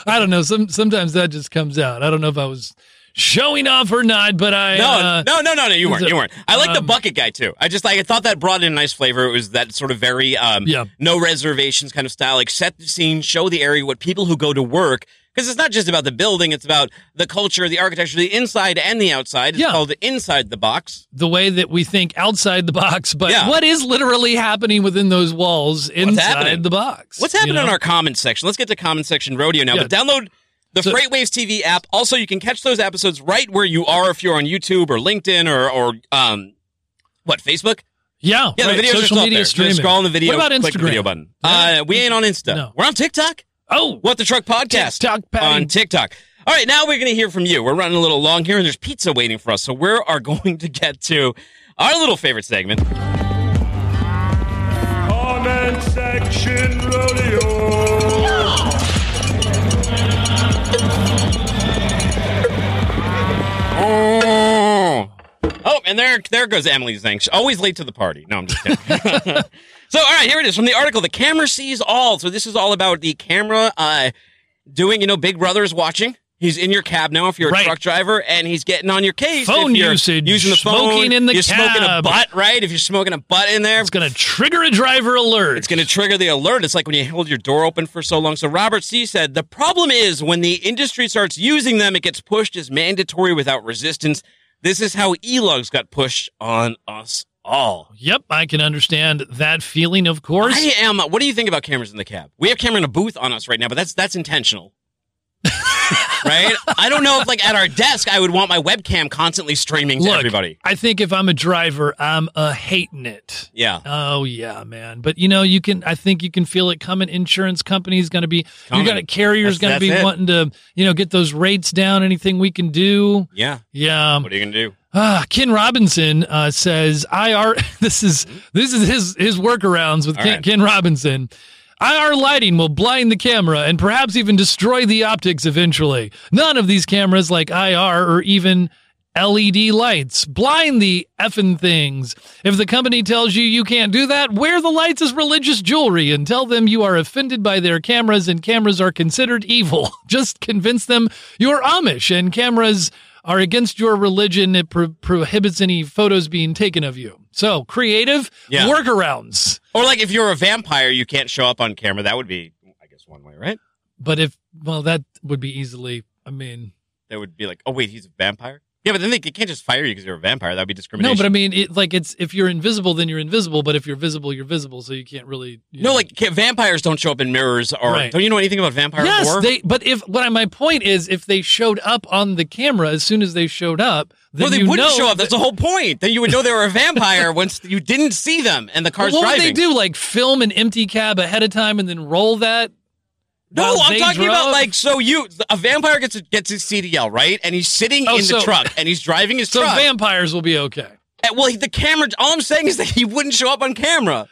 I don't know. Some sometimes that just comes out. I don't know if I was showing off or not, but I No, uh, no, no, no, no. You weren't. You weren't. I like the um, bucket guy too. I just like I thought that brought in a nice flavor. It was that sort of very um, Yeah. no reservations kind of style. Like set the scene, show the area, what people who go to work. Because it's not just about the building; it's about the culture, the architecture, the inside and the outside. It's Yeah. called inside the box. the way that we think outside the box, but Yeah. what is literally happening within those walls inside the box? What's happening you know? in our comments section? Let's get to comment section rodeo now. Yeah. But download the So- FreightWaves TV app. Also, you can catch those episodes right where you are if you're on YouTube or LinkedIn or or um, what Facebook. Yeah, Yeah, right. the videos are social up media there. Just streaming. scroll on the video. What about click the Instagram? video button. Yeah. Uh, we ain't on Insta. No. We're on TikTok. Oh, What the Truck Podcast TikTok, Patty. on TikTok. All right, now we're going to hear from you. We're running a little long here, and there's pizza waiting for us. So we are going to get to our little favorite segment. Comment section rodeo. Oh, oh and there, there goes Emily Zink. She's always late to the party. No, I'm just kidding. so, all right, here it is from the article. The camera sees all. So this is all about the camera uh, doing. You know, Big Brother is watching. He's in your cab now if you're a Right. truck driver, and he's getting on your case. Phone if you're usage, using the phone, smoking in the you're smoking a cab. butt, right? If you're smoking a butt in there, It's going to trigger a driver alert. it's going to trigger the alert. It's like when you hold your door open for so long. So Robert C said the problem is when the industry starts using them, it gets pushed as mandatory without resistance. This is how e-logs got pushed on us all. Yep, I can understand that feeling, of course. I am. What do you think about cameras in the cab? We have camera in a booth on us right now, but that's that's intentional. Right? I don't know if like at our desk I would want my webcam constantly streaming to Look, everybody. I think if I'm a driver, I'm a hating it. Yeah. Oh yeah, man. But you know, you can. I think you can feel it coming. Insurance companies going to be. Coming. You got a carrier's going to be it. wanting to, you know, get those rates down. Anything we can do. Yeah. Yeah. What are you gonna do? Ah, Ken Robinson uh, says IR. This is this is his his workarounds with Ken, right. Ken Robinson. IR lighting will blind the camera and perhaps even destroy the optics eventually. None of these cameras, like IR or even LED lights, blind the effing things. If the company tells you you can't do that, wear the lights as religious jewelry and tell them you are offended by their cameras and cameras are considered evil. Just convince them you're Amish and cameras are against your religion. It pro- prohibits any photos being taken of you. So creative Yeah. workarounds. Or like if you're a vampire, you can't show up on camera. That would be, I guess, one way, right? But if, well, that would be easily, I mean, That would be like, oh wait, he's a vampire. Yeah, but then they, they can't just fire you because you're a vampire. That would be discrimination. no, but I mean, it, like it's, if you're invisible, then you're invisible. But if you're visible, you're visible. So you can't really. you no, know. like vampires don't show up in mirrors. Or Right. don't you know anything about vampire Yes, lore? they. But if what I, my point is, if they showed up on the camera as soon as they showed up, then no, they wouldn't show up. That's the whole point. Then you would know they were a vampire once you didn't see them and the car's what driving. What would they do? Like film an empty cab ahead of time and then roll that? No, I'm talking about like so you a vampire gets a, gets his CDL right, and he's sitting Oh, in so- the truck and he's driving his So truck. vampires will be okay. Uh, well, the camera. All I'm saying is that he wouldn't show up on camera,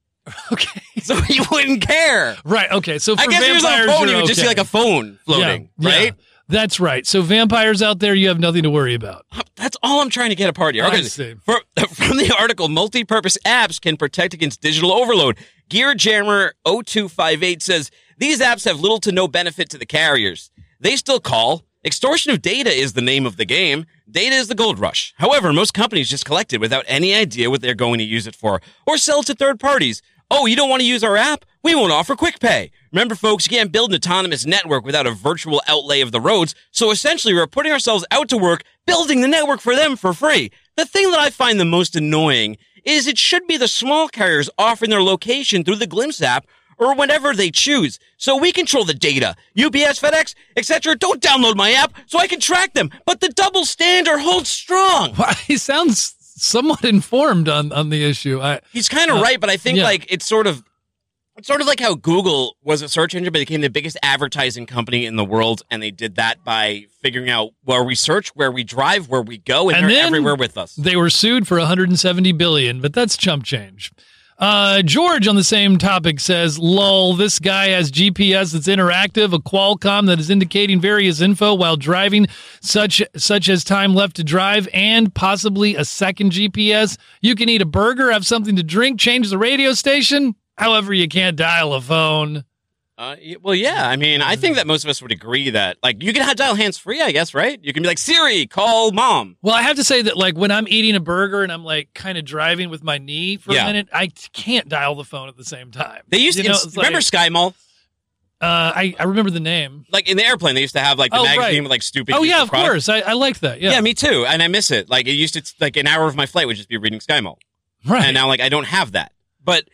Okay. so he wouldn't care. Right. Okay. So for I guess if he was on a vampires, phone, you you're would just see like a phone floating, Yeah, right? yeah. That's right. So vampires out there, you have nothing to worry about. That's all I'm trying to get apart here. I Okay, for- from the article, multi-purpose apps can protect against digital overload. Gear Jammer 0258 says these apps have little to no benefit to the carriers. They still call. Extortion of data is the name of the game. Data is the gold rush. However, most companies just collect it without any idea what they're going to use it for or sell it to third parties. Oh, you don't want to use our app? We won't offer quick pay. Remember, folks, you can't build an autonomous network without a virtual outlay of the roads. So essentially, we're putting ourselves out to work building the network for them for free. The thing that I find the most annoying is it should be the small carriers offering their location through the Glimpse app or whenever they choose. So we control the data. UPS, FedEx, etc. Don't download my app so I can track them. But the double standard holds strong. Well, he sounds somewhat informed on on the issue. I He's kind of Uh, right, but I think yeah. like it's sort of it's sort of like how Google was a search engine, but became the biggest advertising company in the world, and they did that by figuring out where we search, where we drive, where we go, and, And they're everywhere with us. They were sued for 170 billion, but that's chump change. Uh, George on the same topic says, "Lol, this guy has GPS that's interactive, a Qualcomm that is indicating various info while driving, such such as time left to drive, and possibly a second GPS. You can eat a burger, have something to drink, change the radio station. However, you can't dial a phone. Uh, well, yeah. I mean, I think that most of us would agree that like you can have dial hands free. I guess, right? You can be like Siri, call mom. Well, I have to say that like when I'm eating a burger and I'm like kind of driving with my knee for Yeah. a minute, I t- can't dial the phone at the same time. They used You to know, it's- it's remember like- SkyMall. Uh, I I remember the name. Like in the airplane, they used to have like the Oh, magazine right. with like stupid. Oh yeah, useful of products. course. I, I liked that. Yeah, Yeah. me too. And I miss it. Like it used to like an hour of my flight would just be reading SkyMall. right. and now like I don't have that. But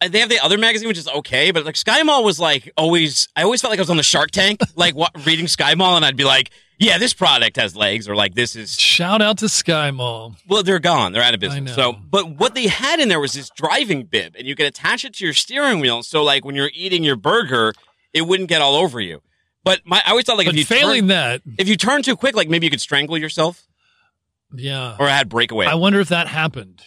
Uh, they have the other magazine, which is okay. But like SkyMall was like always. I always felt like I was on the Shark Tank, like what, reading SkyMall, and I'd be like, "Yeah, this product has legs," or like, "This is." Shout out to SkyMall. Well, they're gone. They're out of I business. know. So, but what they had in there was this driving bib, and you could attach it to your steering wheel. So, like when you're eating your burger, it wouldn't get all over you. But my, I always thought like but if you failing turn, that, if you turn too quick, like maybe you could strangle yourself, yeah. or it had breakaway. I wonder if that happened.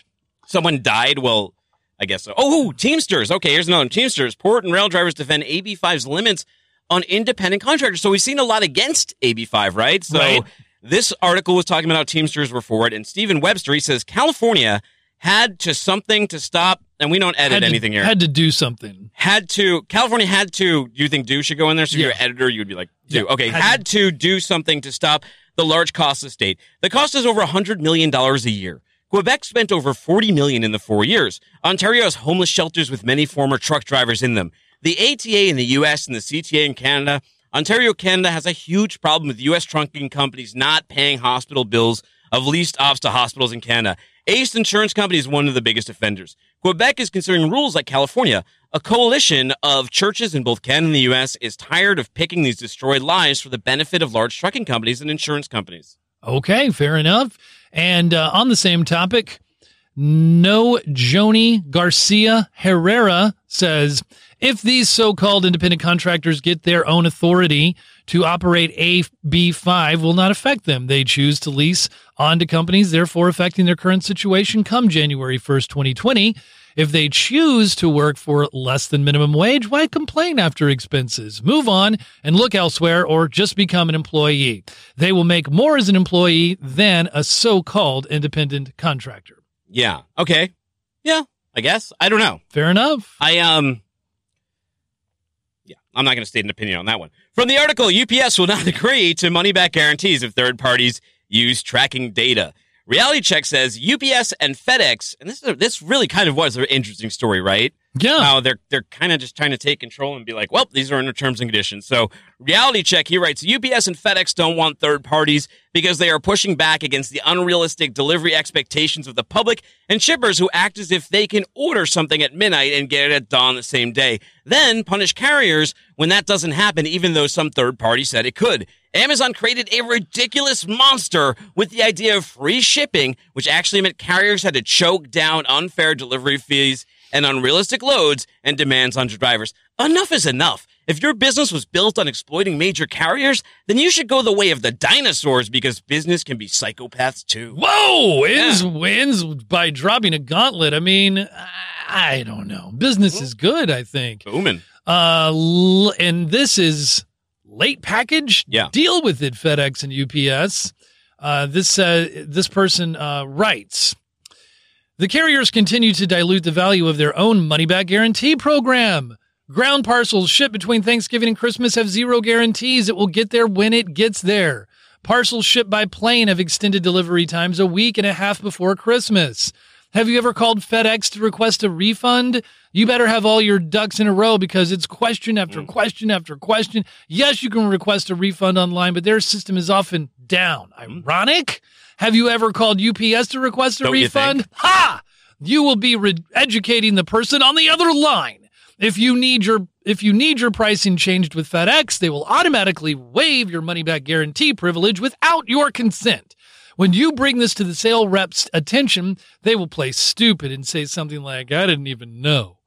someone died. Well, I guess so. Oh, Teamsters. Okay, here's another one. Teamsters. Port and rail drivers defend AB5's limits on independent contractors. So we've seen a lot against AB5, right? So Right. this article was talking about how Teamsters were for it. And Stephen Webster, he says California had to something to stop, and we don't edit to- anything here. Had to do something. Had to, California had to, do you think do should go in there? So if you're an editor, you would be like, do. Yeah. Okay, Had had to do something to stop the large cost of state. The cost is over $100 million a year. Quebec spent over 40 million in the four years. Ontario has homeless shelters with many former truck drivers in them. The ATA in the US and the CTA in Canada, Ontario, Canada has a huge problem with US trunking companies not paying hospital bills of leased ops to hospitals in Canada. Ace Insurance Company is one of the biggest offenders. Quebec is considering rules like California. A coalition of churches in both Canada and the US is tired of picking these destroyed lives for the benefit of large trucking companies and insurance companies. Okay, fair enough. And uh, on the same topic, no Joni Garcia Herrera says if these so called independent contractors get their own authority to operate AB5 will not affect them. They choose to lease on to companies, therefore affecting their current situation come January 1st, 2020. If they choose to work for less than minimum wage, why complain after expenses? Move on and look elsewhere or just become an employee. They will make more as an employee than a so called independent contractor. Yeah. Okay. Yeah. I guess. I don't know. Fair enough. I um Yeah, I'm not going to state an opinion on that one. From the article, UPS will not agree to money back guarantees if third parties use tracking data. Reality Check says UPS and FedEx, and this is a, this really kind of was an interesting story, right? Yeah. How they're they're kind of just trying to take control and be like, well, these are under terms and conditions. So Reality Check, he writes, UPS and FedEx don't want third parties because they are pushing back against the unrealistic delivery expectations of the public and shippers who act as if they can order something at midnight and get it at dawn the same day. Then punish carriers when that doesn't happen, even though some third party said it could. Amazon created a ridiculous monster with the idea of free shipping, which actually meant carriers had to choke down unfair delivery fees and unrealistic loads and demands on your drivers. Enough is enough. If your business was built on exploiting major carriers, then you should go the way of the dinosaurs because business can be psychopaths too. Whoa! Wins wins by dropping a gauntlet. I mean, I don't know. Business is good, I think. Booming. Uh, l- and this is late package. Yeah. Deal with it, FedEx and UPS. Uh, this uh, this person uh, writes. The carriers continue to dilute the value of their own money back guarantee program. Ground parcels shipped between Thanksgiving and Christmas have zero guarantees. It will get there when it gets there. Parcels shipped by plane have extended delivery times a week and a half before Christmas. Have you ever called FedEx to request a refund? You better have all your ducks in a row because it's question after mm. question after question. Yes, you can request a refund online, but their system is often down. Mm. Ironic? Have you ever called UPS to request a Don't refund? Ha! You will be re- educating the person on the other line. If you need your if you need your pricing changed with FedEx, they will automatically waive your money back guarantee privilege without your consent. When you bring this to the sale rep's attention, they will play stupid and say something like, I didn't even know.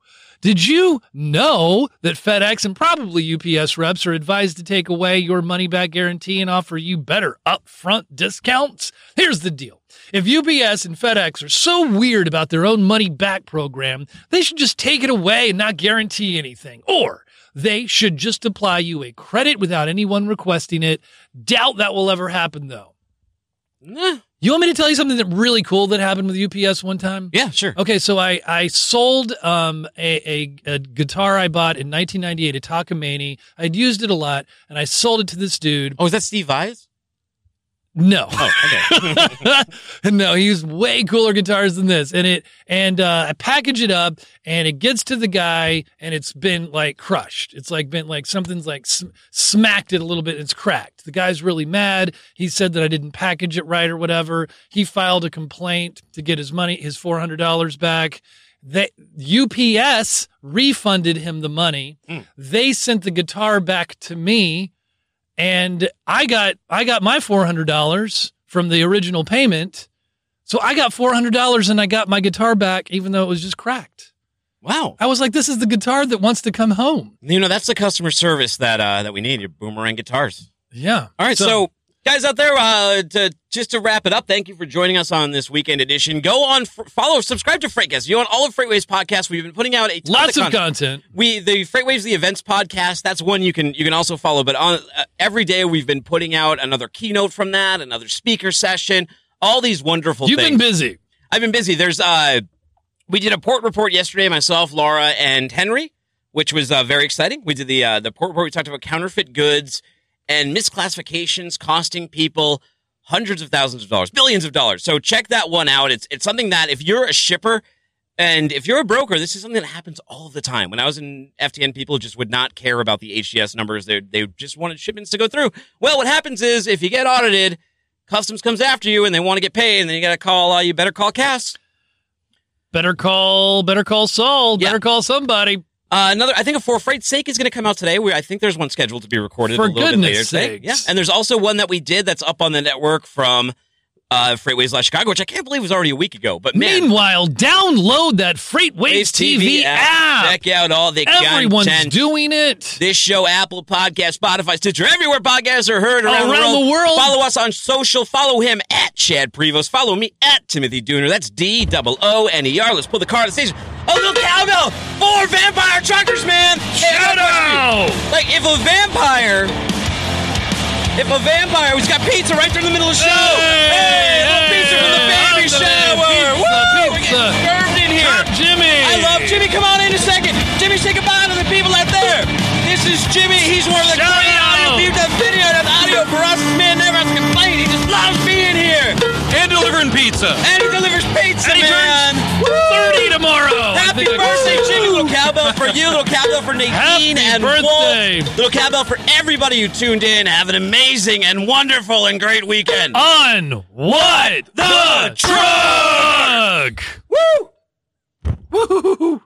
Did you know that FedEx and probably UPS reps are advised to take away your money back guarantee and offer you better upfront discounts? Here's the deal. If UPS and FedEx are so weird about their own money back program, they should just take it away and not guarantee anything. Or they should just apply you a credit without anyone requesting it. Doubt that will ever happen though. Nah. You want me to tell you something that really cool that happened with UPS one time? Yeah, sure. Okay, so I I sold um a, a, a guitar I bought in 1998, a Takamine. I'd used it a lot, and I sold it to this dude. Oh, is that Steve Vai's? No, Oh, okay. no, he used way cooler guitars than this, and it and uh, I package it up, and it gets to the guy, and it's been like crushed. It's like been like something's like sm- smacked it a little bit. It's cracked. The guy's really mad. He said that I didn't package it right or whatever. He filed a complaint to get his money, his four hundred dollars back. They, UPS refunded him the money. Mm. They sent the guitar back to me, and I got I got my four hundred dollars from the original payment. So I got four hundred dollars and I got my guitar back, even though it was just cracked. wow. I was like, "This is the guitar that wants to come home." You know, that's the customer service that uh, that we need. Your boomerang guitars. Yeah. All right, so, guys out there, uh, to just to wrap it up, thank you for joining us on this weekend edition. Go on, f- follow, subscribe to Freightcast. You on all of FreightWaves podcast. We've been putting out a ton lots of content. content. We the FreightWaves the events podcast. That's one you can you can also follow. But on uh, every day we've been putting out another keynote from that, another speaker session, all these wonderful You've things. been busy. I've been busy. There's uh, we did a port report yesterday. Myself, Laura, and Henry, which was uh, very exciting. We did the uh, the port report. We talked about counterfeit goods and misclassifications costing people hundreds of thousands of dollars, billions of dollars. So check that one out. It's it's something that if you're a shipper and if you're a broker, this is something that happens all the time. When I was in FTN, people just would not care about the HTS numbers. They they just wanted shipments to go through. Well, what happens is if you get audited, customs comes after you and they want to get paid, and then you got to call. Uh, you better call Cass. Better call. Better call Saul. Yeah. Better call somebody. Uh, another, I think a For Freight's Sake is going to come out today. We, I think there's one scheduled to be recorded For a little bit later goodness today. Yeah, and there's also one that we did that's up on the network from uh, FreightWaves Live Chicago, which I can't believe was already a week ago. But man, Meanwhile, download that FreightWaves TV, app. Check out all the Everyone's content. doing it. this show, Apple Podcast, Spotify, Stitcher, everywhere podcasts are heard around, Around the world. Follow us on social. Follow him at Chad Prevost. Follow me at Timothy Dooner. That's D double O N E R. Let's pull the car to the station. Oh, little cowbell! Four vampire truckers, man! Hey, got a question. Like, if a vampire. If a vampire, who's got pizza right there in the middle of the show. Hey, a little pizza from the baby shower. pizza, Woo! We're pizza. getting served in here. Jimmy. I love Jimmy. Come on in a second. Jimmy, say goodbye to the people out there. This is Jimmy. He's one of the Shout great out. people that video that audio for us. This man never has to complain. He just loves being here. And delivering pizza. And he delivers pizza, And he man. Thirty tomorrow. Happy birthday, Jimmy. Little cowbell for you. Little cowbell for Nadine Happy and birthday. Wolf. Little cowbell for everybody who tuned in. Have an amazing and wonderful and great weekend. On what the truck? Woo! Woo!